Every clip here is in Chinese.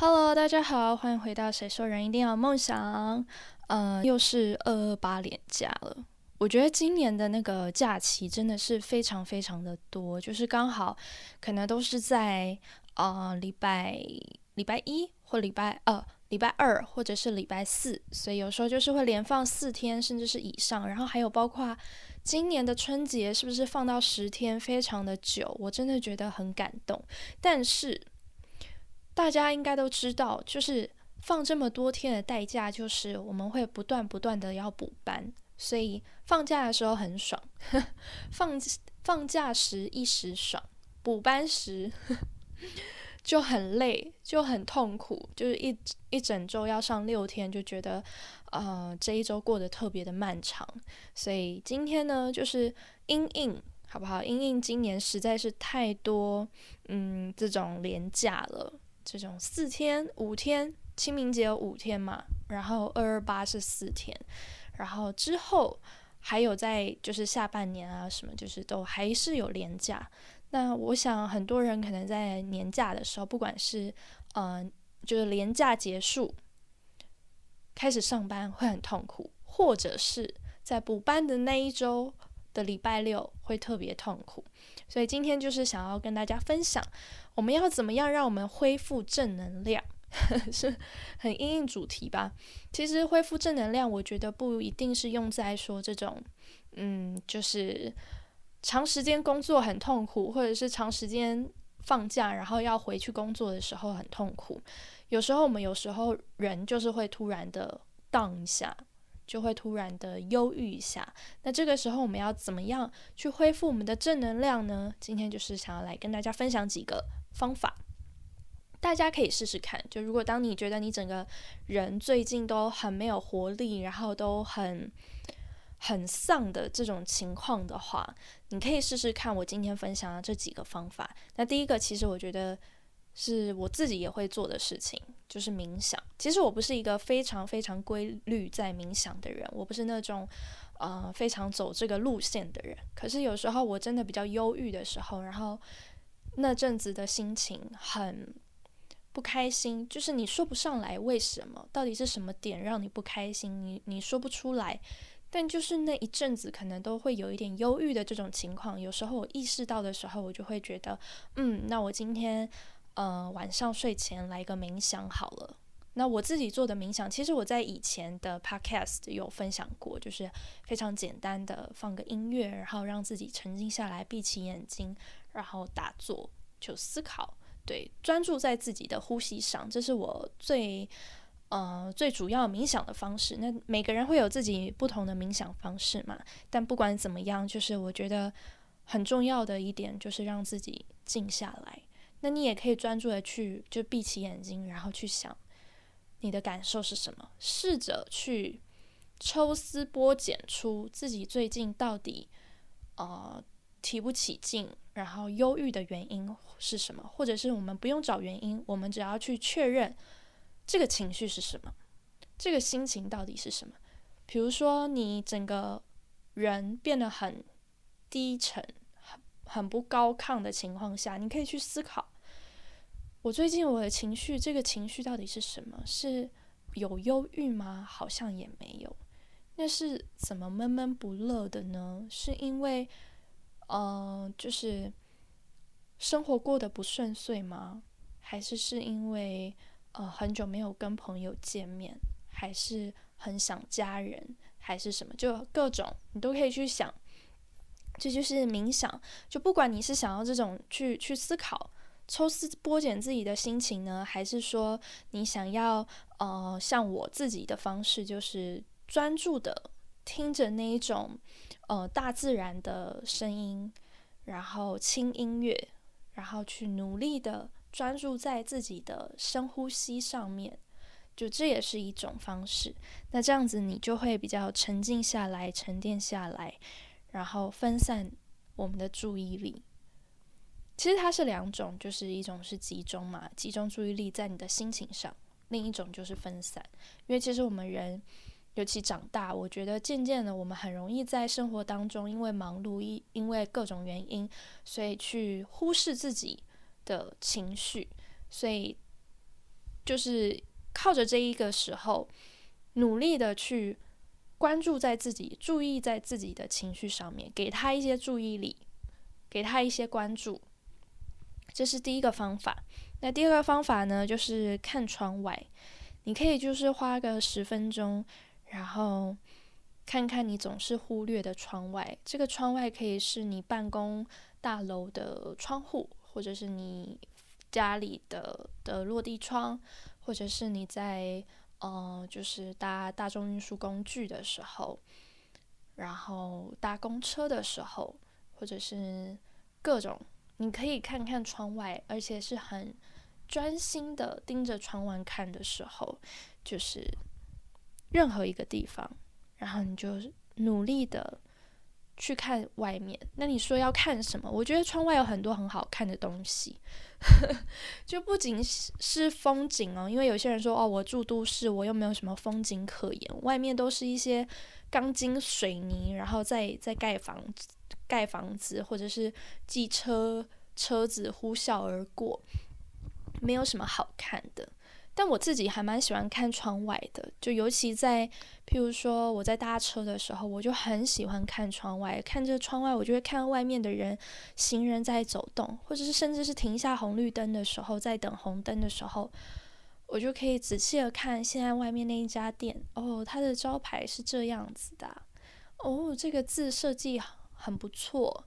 Hello，大家好，欢迎回到《谁说人一定要有梦想》。嗯，又是二二八连假了。我觉得今年的那个假期真的是非常非常的多，就是刚好可能都是在呃礼拜礼拜一或礼拜呃礼拜二或者是礼拜四，所以有时候就是会连放四天甚至是以上。然后还有包括今年的春节是不是放到十天，非常的久，我真的觉得很感动。但是大家应该都知道，就是放这么多天的代价，就是我们会不断不断的要补班，所以放假的时候很爽，放放假时一时爽，补班时 就很累，就很痛苦，就是一一整周要上六天，就觉得呃这一周过得特别的漫长。所以今天呢，就是因应好不好？因应今年实在是太多嗯这种廉价了。这种四天、五天，清明节有五天嘛，然后二二八是四天，然后之后还有在就是下半年啊什么，就是都还是有年假。那我想很多人可能在年假的时候，不管是嗯就是年假结束开始上班会很痛苦，或者是在补班的那一周的礼拜六会特别痛苦。所以今天就是想要跟大家分享。我们要怎么样让我们恢复正能量？是很应应主题吧？其实恢复正能量，我觉得不一定是用在说这种，嗯，就是长时间工作很痛苦，或者是长时间放假然后要回去工作的时候很痛苦。有时候我们有时候人就是会突然的荡一下，就会突然的忧郁一下。那这个时候我们要怎么样去恢复我们的正能量呢？今天就是想要来跟大家分享几个。方法，大家可以试试看。就如果当你觉得你整个人最近都很没有活力，然后都很很丧的这种情况的话，你可以试试看我今天分享的这几个方法。那第一个，其实我觉得是我自己也会做的事情，就是冥想。其实我不是一个非常非常规律在冥想的人，我不是那种呃非常走这个路线的人。可是有时候我真的比较忧郁的时候，然后。那阵子的心情很不开心，就是你说不上来为什么，到底是什么点让你不开心，你你说不出来。但就是那一阵子可能都会有一点忧郁的这种情况。有时候我意识到的时候，我就会觉得，嗯，那我今天呃晚上睡前来个冥想好了。那我自己做的冥想，其实我在以前的 podcast 有分享过，就是非常简单的放个音乐，然后让自己沉静下来，闭起眼睛。然后打坐就思考，对，专注在自己的呼吸上，这是我最呃最主要冥想的方式。那每个人会有自己不同的冥想方式嘛？但不管怎么样，就是我觉得很重要的一点就是让自己静下来。那你也可以专注的去就闭起眼睛，然后去想你的感受是什么，试着去抽丝剥茧出自己最近到底呃。提不起劲，然后忧郁的原因是什么？或者是我们不用找原因，我们只要去确认这个情绪是什么，这个心情到底是什么？比如说，你整个人变得很低沉、很不高亢的情况下，你可以去思考：我最近我的情绪，这个情绪到底是什么？是有忧郁吗？好像也没有。那是怎么闷闷不乐的呢？是因为？嗯，就是生活过得不顺遂吗？还是是因为呃很久没有跟朋友见面，还是很想家人，还是什么？就各种你都可以去想。这就是冥想，就不管你是想要这种去去思考、抽丝剥茧自己的心情呢，还是说你想要呃像我自己的方式，就是专注的听着那一种。呃，大自然的声音，然后轻音乐，然后去努力的专注在自己的深呼吸上面，就这也是一种方式。那这样子你就会比较沉静下来，沉淀下来，然后分散我们的注意力。其实它是两种，就是一种是集中嘛，集中注意力在你的心情上；另一种就是分散，因为其实我们人。尤其长大，我觉得渐渐的，我们很容易在生活当中，因为忙碌，因因为各种原因，所以去忽视自己的情绪，所以就是靠着这一个时候，努力的去关注在自己，注意在自己的情绪上面，给他一些注意力，给他一些关注，这是第一个方法。那第二个方法呢，就是看窗外，你可以就是花个十分钟，然后看看你总是忽略的窗外。这个窗外可以是你办公大楼的窗户，或者是你家里的的落地窗，或者是你在呃就是搭大众运输工具的时候，然后搭公车的时候，或者是各种。你可以看看窗外，而且是很专心的盯着窗外看的时候，就是任何一个地方，然后你就努力的去看外面。那你说要看什么？我觉得窗外有很多很好看的东西，就不仅是风景哦。因为有些人说哦，我住都市，我又没有什么风景可言，外面都是一些钢筋水泥，然后再再盖房子。盖房子，或者是机车车子呼啸而过，没有什么好看的。但我自己还蛮喜欢看窗外的，就尤其在譬如说我在搭车的时候，我就很喜欢看窗外。看这窗外，我就会看外面的人，行人在走动，或者是甚至是停下红绿灯的时候，在等红灯的时候，我就可以仔细的看现在外面那一家店。哦，它的招牌是这样子的。哦，这个字设计。很不错，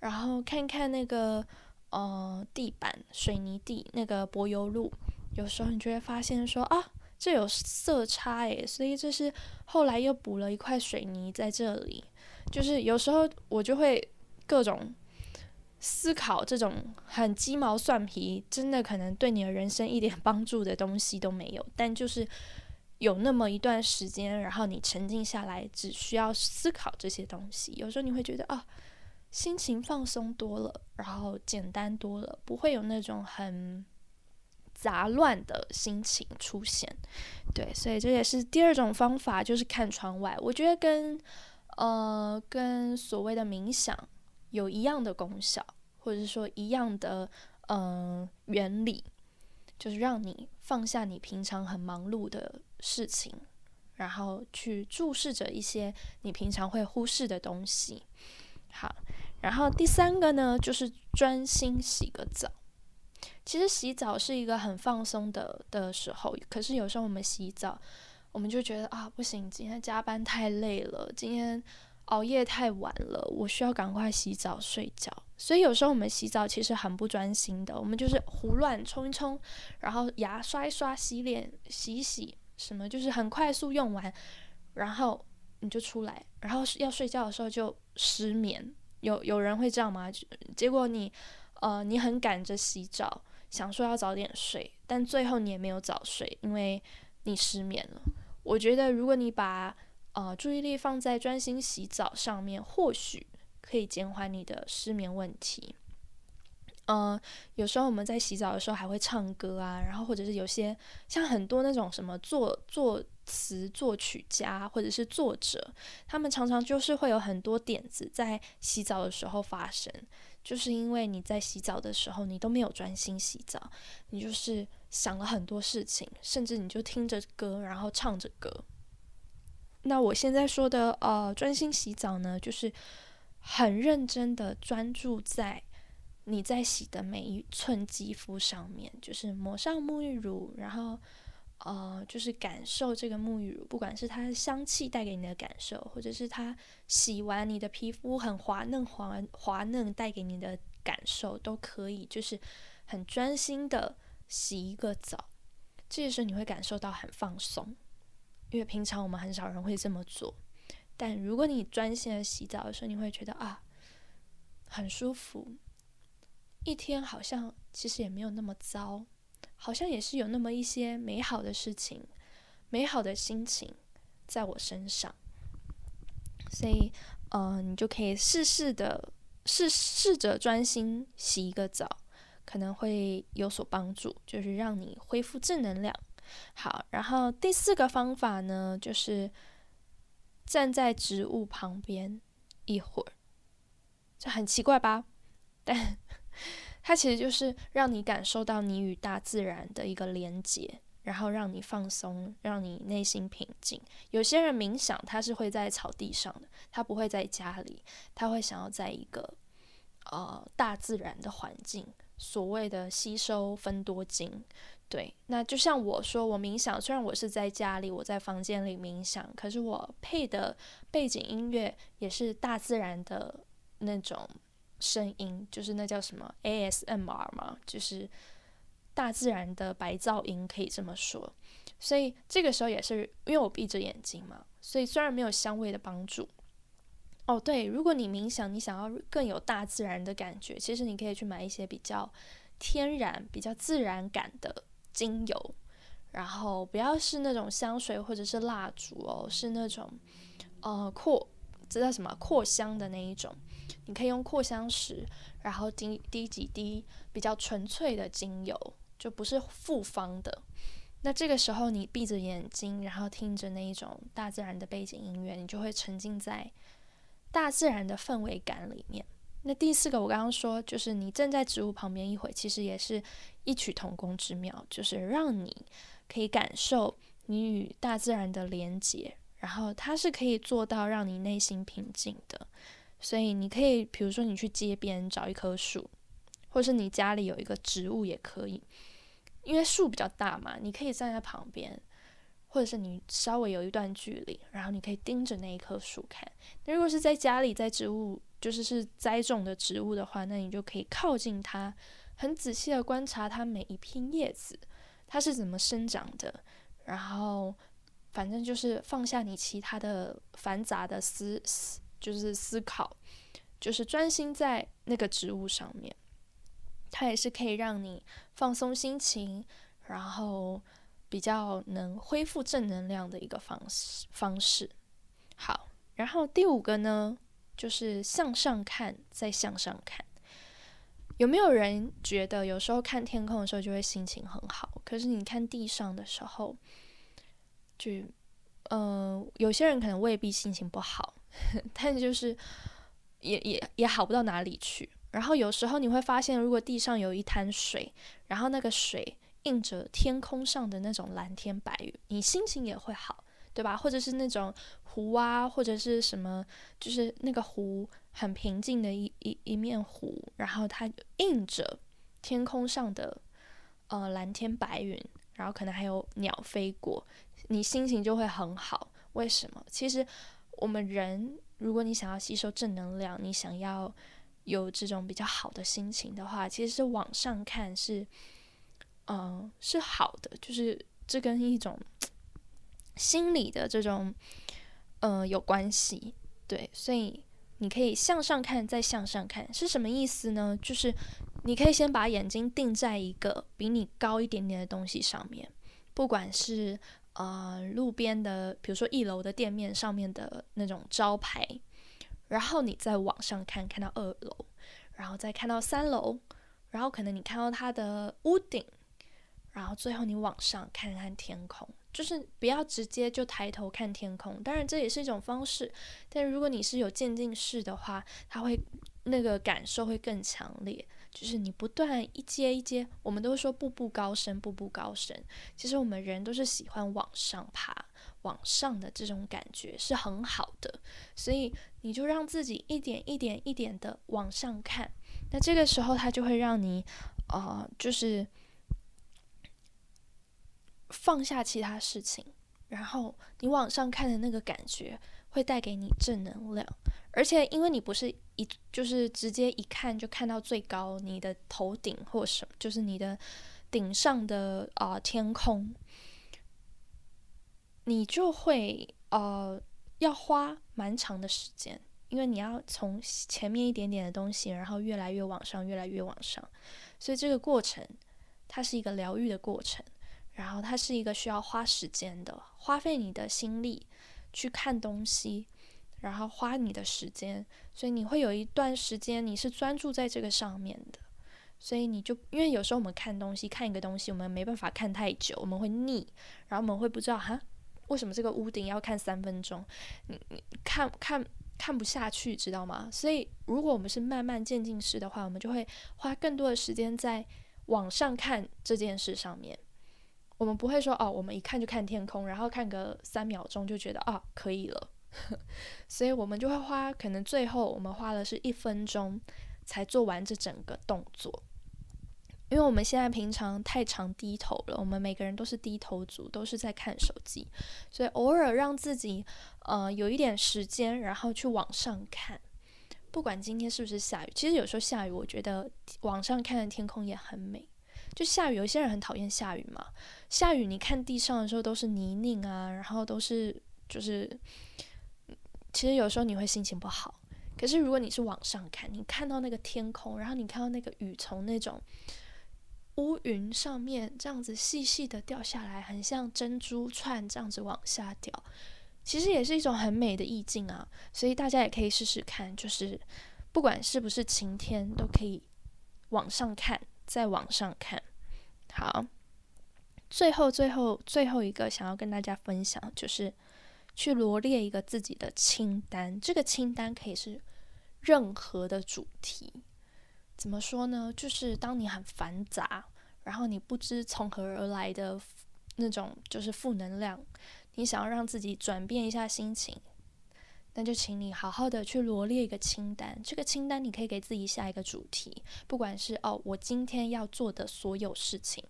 然后看看那个呃地板水泥地那个柏油路，有时候你就会发现说啊，这有色差诶，所以这是后来又补了一块水泥在这里。就是有时候我就会各种思考这种很鸡毛蒜皮，真的可能对你的人生一点帮助的东西都没有，但就是。有那么一段时间，然后你沉静下来，只需要思考这些东西。有时候你会觉得啊，心情放松多了，然后简单多了，不会有那种很杂乱的心情出现。对，所以这也是第二种方法，就是看窗外。我觉得跟呃跟所谓的冥想有一样的功效，或者是说一样的嗯原理。就是让你放下你平常很忙碌的事情，然后去注视着一些你平常会忽视的东西。好，然后第三个呢，就是专心洗个澡。其实洗澡是一个很放松的的时候，可是有时候我们洗澡，我们就觉得啊，不行，今天加班太累了，今天熬夜太晚了，我需要赶快洗澡睡觉。所以有时候我们洗澡其实很不专心的，我们就是胡乱冲一冲，然后牙刷一刷，洗脸洗一洗，什么就是很快速用完，然后你就出来，然后要睡觉的时候就失眠。有有人会这样吗？结果你呃你很赶着洗澡，想说要早点睡，但最后你也没有早睡，因为你失眠了。我觉得如果你把呃注意力放在专心洗澡上面，或许。可以减缓你的失眠问题。嗯，有时候我们在洗澡的时候还会唱歌啊，然后或者是有些像很多那种什么做做词作曲家或者是作者，他们常常就是会有很多点子在洗澡的时候发生，就是因为你在洗澡的时候你都没有专心洗澡，你就是想了很多事情，甚至你就听着歌然后唱着歌。那我现在说的呃专心洗澡呢，就是。很认真的专注在你在洗的每一寸肌肤上面，就是抹上沐浴乳，然后呃，就是感受这个沐浴乳，不管是它的香气带给你的感受，或者是它洗完你的皮肤很滑嫩、滑滑嫩带给你的感受，都可以，就是很专心的洗一个澡。这个时候你会感受到很放松，因为平常我们很少人会这么做。但如果你专心的洗澡的时候，你会觉得啊，很舒服。一天好像其实也没有那么糟，好像也是有那么一些美好的事情、美好的心情在我身上。所以，呃，你就可以试试的试试着专心洗一个澡，可能会有所帮助，就是让你恢复正能量。好，然后第四个方法呢，就是。站在植物旁边一会儿，这很奇怪吧？但 它其实就是让你感受到你与大自然的一个连接，然后让你放松，让你内心平静。有些人冥想，他是会在草地上的，他不会在家里，他会想要在一个呃大自然的环境，所谓的吸收分多精。对，那就像我说，我冥想，虽然我是在家里，我在房间里冥想，可是我配的背景音乐也是大自然的那种声音，就是那叫什么 ASMR 嘛，就是大自然的白噪音，可以这么说。所以这个时候也是因为我闭着眼睛嘛，所以虽然没有香味的帮助，哦，对，如果你冥想，你想要更有大自然的感觉，其实你可以去买一些比较天然、比较自然感的。精油，然后不要是那种香水或者是蜡烛哦，是那种呃扩，这叫什么扩香的那一种。你可以用扩香石，然后滴滴几滴比较纯粹的精油，就不是复方的。那这个时候你闭着眼睛，然后听着那一种大自然的背景音乐，你就会沉浸在大自然的氛围感里面。那第四个，我刚刚说，就是你站在植物旁边一会，其实也是异曲同工之妙，就是让你可以感受你与大自然的连接，然后它是可以做到让你内心平静的。所以你可以，比如说你去街边找一棵树，或是你家里有一个植物也可以，因为树比较大嘛，你可以站在旁边，或者是你稍微有一段距离，然后你可以盯着那一棵树看。那如果是在家里，在植物。就是是栽种的植物的话，那你就可以靠近它，很仔细的观察它每一片叶子，它是怎么生长的。然后，反正就是放下你其他的繁杂的思思，就是思考，就是专心在那个植物上面。它也是可以让你放松心情，然后比较能恢复正能量的一个方式方式。好，然后第五个呢？就是向上看，再向上看。有没有人觉得有时候看天空的时候就会心情很好？可是你看地上的时候，就，嗯，有些人可能未必心情不好，但就是也也也好不到哪里去。然后有时候你会发现，如果地上有一滩水，然后那个水映着天空上的那种蓝天白云，你心情也会好。对吧？或者是那种湖啊，或者是什么，就是那个湖很平静的一一一面湖，然后它映着天空上的呃蓝天白云，然后可能还有鸟飞过，你心情就会很好。为什么？其实我们人，如果你想要吸收正能量，你想要有这种比较好的心情的话，其实是往上看是，嗯，是好的，就是这跟一种。心理的这种，呃，有关系，对，所以你可以向上看，再向上看，是什么意思呢？就是你可以先把眼睛定在一个比你高一点点的东西上面，不管是呃路边的，比如说一楼的店面上面的那种招牌，然后你再往上看，看到二楼，然后再看到三楼，然后可能你看到它的屋顶，然后最后你往上看看天空。就是不要直接就抬头看天空，当然这也是一种方式。但如果你是有渐进式的话，它会那个感受会更强烈。就是你不断一阶一阶，我们都说步步高升，步步高升。其实我们人都是喜欢往上爬，往上的这种感觉是很好的。所以你就让自己一点一点一点的往上看，那这个时候它就会让你，呃，就是。放下其他事情，然后你往上看的那个感觉会带给你正能量，而且因为你不是一就是直接一看就看到最高你的头顶或什么，就是你的顶上的啊天空，你就会呃要花蛮长的时间，因为你要从前面一点点的东西，然后越来越往上，越来越往上，所以这个过程它是一个疗愈的过程。然后它是一个需要花时间的，花费你的心力去看东西，然后花你的时间，所以你会有一段时间你是专注在这个上面的，所以你就因为有时候我们看东西看一个东西，我们没办法看太久，我们会腻，然后我们会不知道哈，为什么这个屋顶要看三分钟，你你看看看不下去，知道吗？所以如果我们是慢慢渐进式的话，我们就会花更多的时间在往上看这件事上面。我们不会说哦，我们一看就看天空，然后看个三秒钟就觉得啊可以了，所以我们就会花可能最后我们花了是一分钟才做完这整个动作。因为我们现在平常太常低头了，我们每个人都是低头族，都是在看手机，所以偶尔让自己呃有一点时间，然后去往上看，不管今天是不是下雨，其实有时候下雨，我觉得往上看的天空也很美。就下雨，有些人很讨厌下雨嘛，下雨你看地上的时候都是泥泞啊，然后都是就是，其实有时候你会心情不好。可是如果你是往上看，你看到那个天空，然后你看到那个雨从那种。乌云上面这样子细细的掉下来，很像珍珠串这样子往下掉，其实也是一种很美的意境啊。所以大家也可以试试看，就是不管是不是晴天，都可以往上看，再往上看。好，最后最后最后一个想要跟大家分享，就是去罗列一个自己的清单。这个清单可以是任何的主题。怎么说呢？就是当你很繁杂，然后你不知从何而来的那种就是负能量，你想要让自己转变一下心情，那就请你好好的去罗列一个清单。这个清单你可以给自己下一个主题，不管是哦我今天要做的所有事情，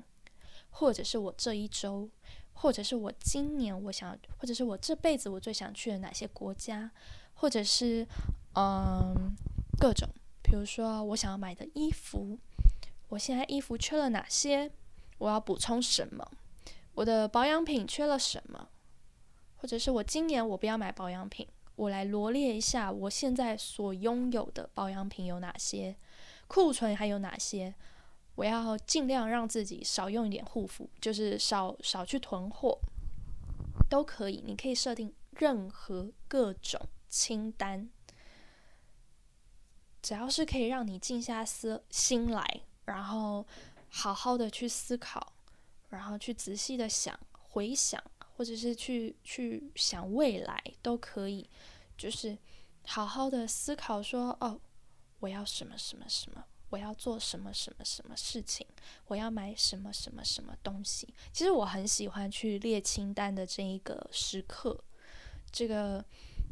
或者是我这一周，或者是我今年我想，或者是我这辈子我最想去的哪些国家，或者是嗯各种。比如说，我想要买的衣服，我现在衣服缺了哪些？我要补充什么？我的保养品缺了什么？或者是我今年我不要买保养品，我来罗列一下我现在所拥有的保养品有哪些，库存还有哪些？我要尽量让自己少用一点护肤，就是少少去囤货，都可以。你可以设定任何各种清单。只要是可以让你静下思心来，然后好好的去思考，然后去仔细的想、回想，或者是去去想未来都可以，就是好好的思考说：哦，我要什么什么什么，我要做什么什么什么事情，我要买什么什么什么东西。其实我很喜欢去列清单的这一个时刻，这个。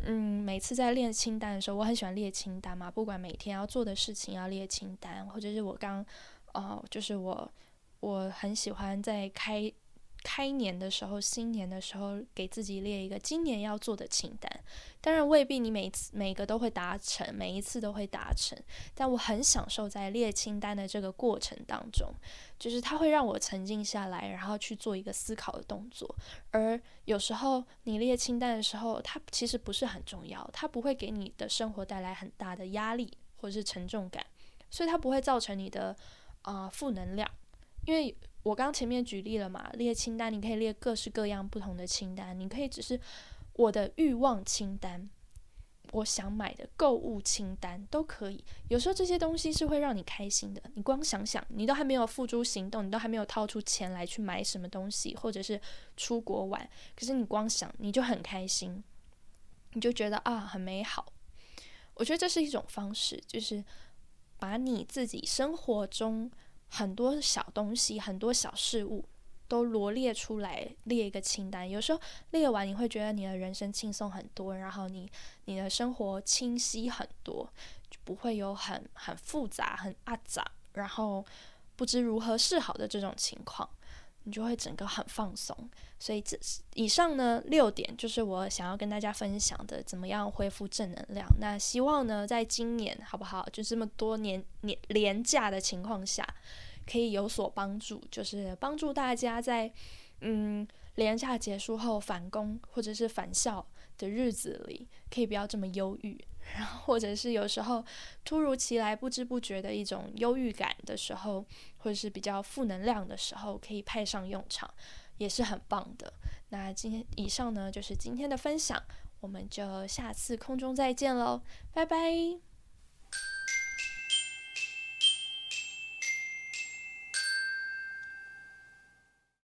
嗯，每次在列清单的时候，我很喜欢列清单嘛。不管每天要做的事情要列清单，或者是我刚，呃，就是我，我很喜欢在开。开年的时候，新年的时候，给自己列一个今年要做的清单。当然未必你每次每个都会达成，每一次都会达成。但我很享受在列清单的这个过程当中，就是它会让我沉静下来，然后去做一个思考的动作。而有时候你列清单的时候，它其实不是很重要，它不会给你的生活带来很大的压力或是沉重感，所以它不会造成你的啊负能量，因为。我刚前面举例了嘛，列清单，你可以列各式各样不同的清单，你可以只是我的欲望清单，我想买的购物清单都可以。有时候这些东西是会让你开心的，你光想想，你都还没有付诸行动，你都还没有掏出钱来去买什么东西，或者是出国玩，可是你光想你就很开心，你就觉得啊很美好。我觉得这是一种方式，就是把你自己生活中。很多小东西，很多小事物都罗列出来，列一个清单。有时候列完，你会觉得你的人生轻松很多，然后你你的生活清晰很多，就不会有很很复杂、很阿杂，然后不知如何是好的这种情况，你就会整个很放松。所以这以上呢六点就是我想要跟大家分享的，怎么样恢复正能量。那希望呢，在今年好不好？就这么多年年廉价的情况下，可以有所帮助，就是帮助大家在嗯廉价结束后返工或者是返校的日子里，可以不要这么忧郁。然后或者是有时候突如其来、不知不觉的一种忧郁感的时候，或者是比较负能量的时候，可以派上用场。也是很棒的。那今天以上呢，就是今天的分享，我们就下次空中再见喽，拜拜。